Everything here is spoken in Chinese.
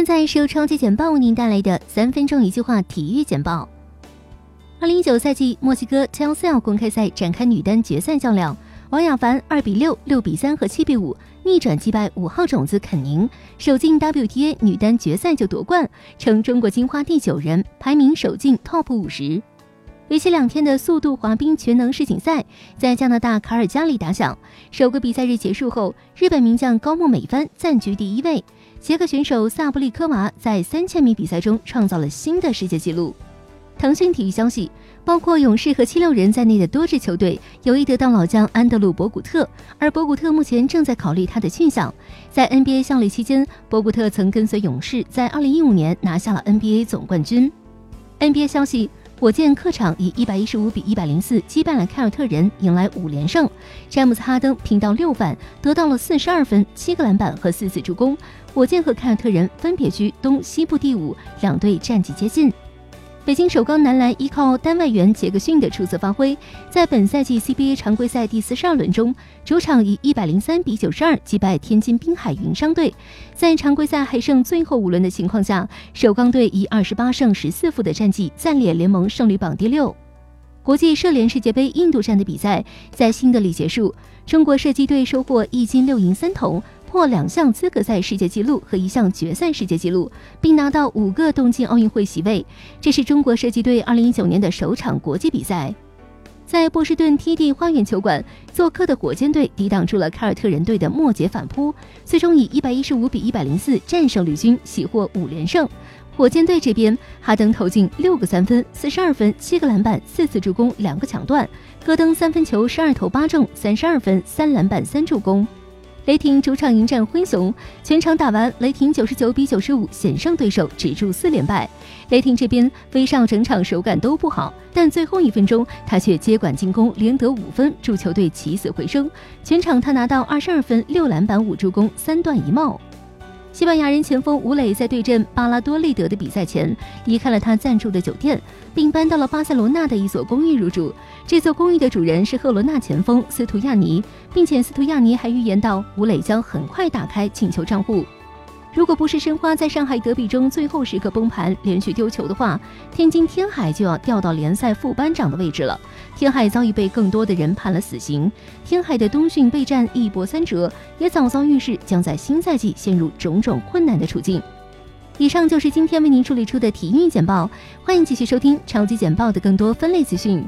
现在是由超级简报为您带来的三分钟一句话体育简报。二零一九赛季墨西哥 Telcel 公开赛展开女单决赛较量，王雅凡二比六、六比三和七比五逆转击败五号种子肯宁，首进 WTA 女单决赛就夺冠，成中国金花第九人，排名首进 TOP 五十。为期两天的速度滑冰全能世锦赛在加拿大卡尔加里打响，首个比赛日结束后，日本名将高木美帆暂居第一位。捷克选手萨布利科娃在三千米比赛中创造了新的世界纪录。腾讯体育消息，包括勇士和七六人在内的多支球队有意得到老将安德鲁·博古特，而博古特目前正在考虑他的去向。在 NBA 效力期间，博古特曾跟随勇士在2015年拿下了 NBA 总冠军。NBA 消息。火箭客场以一百一十五比一百零四击败了凯尔特人，迎来五连胜。詹姆斯·哈登拼到六犯，得到了四十二分、七个篮板和四次助攻。火箭和凯尔特人分别居东西部第五，两队战绩接近。北京首钢男篮依靠单外援杰克逊的出色发挥，在本赛季 CBA 常规赛第四十二轮中，主场以一百零三比九十二击败天津滨海云商队。在常规赛还剩最后五轮的情况下，首钢队以二十八胜十四负的战绩暂列联盟胜率榜第六。国际射联世界杯印度站的比赛在新德里结束，中国射击队收获一金六银三铜。破两项资格赛世界纪录和一项决赛世界纪录，并拿到五个东京奥运会席位。这是中国射击队2019年的首场国际比赛。在波士顿 TD 花园球馆做客的火箭队抵挡住了凯尔特人队的末节反扑，最终以115比104战胜绿军，喜获五连胜。火箭队这边，哈登投进六个三分、四十二分、七个篮板、四次助攻、两个抢断；戈登三分球十二投八中，三十二分、三篮板、三助攻。雷霆主场迎战灰熊，全场打完，雷霆九十九比九十五险胜对手，止住四连败。雷霆这边，威少整场手感都不好，但最后一分钟他却接管进攻，连得五分，助球队起死回生。全场他拿到二十二分、六篮板、五助攻、三断一帽。西班牙人前锋武磊在对阵巴拉多利德的比赛前，离开了他暂住的酒店，并搬到了巴塞罗那的一所公寓入住。这座公寓的主人是赫罗纳前锋斯图亚尼，并且斯图亚尼还预言到吴磊将很快打开请求账户。如果不是申花在上海德比中最后时刻崩盘，连续丢球的话，天津天海就要掉到联赛副班长的位置了。天海早已被更多的人判了死刑，天海的冬训备战一波三折，也早早预示将在新赛季陷入种种困难的处境。以上就是今天为您处理出的体育简报，欢迎继续收听超级简报的更多分类资讯。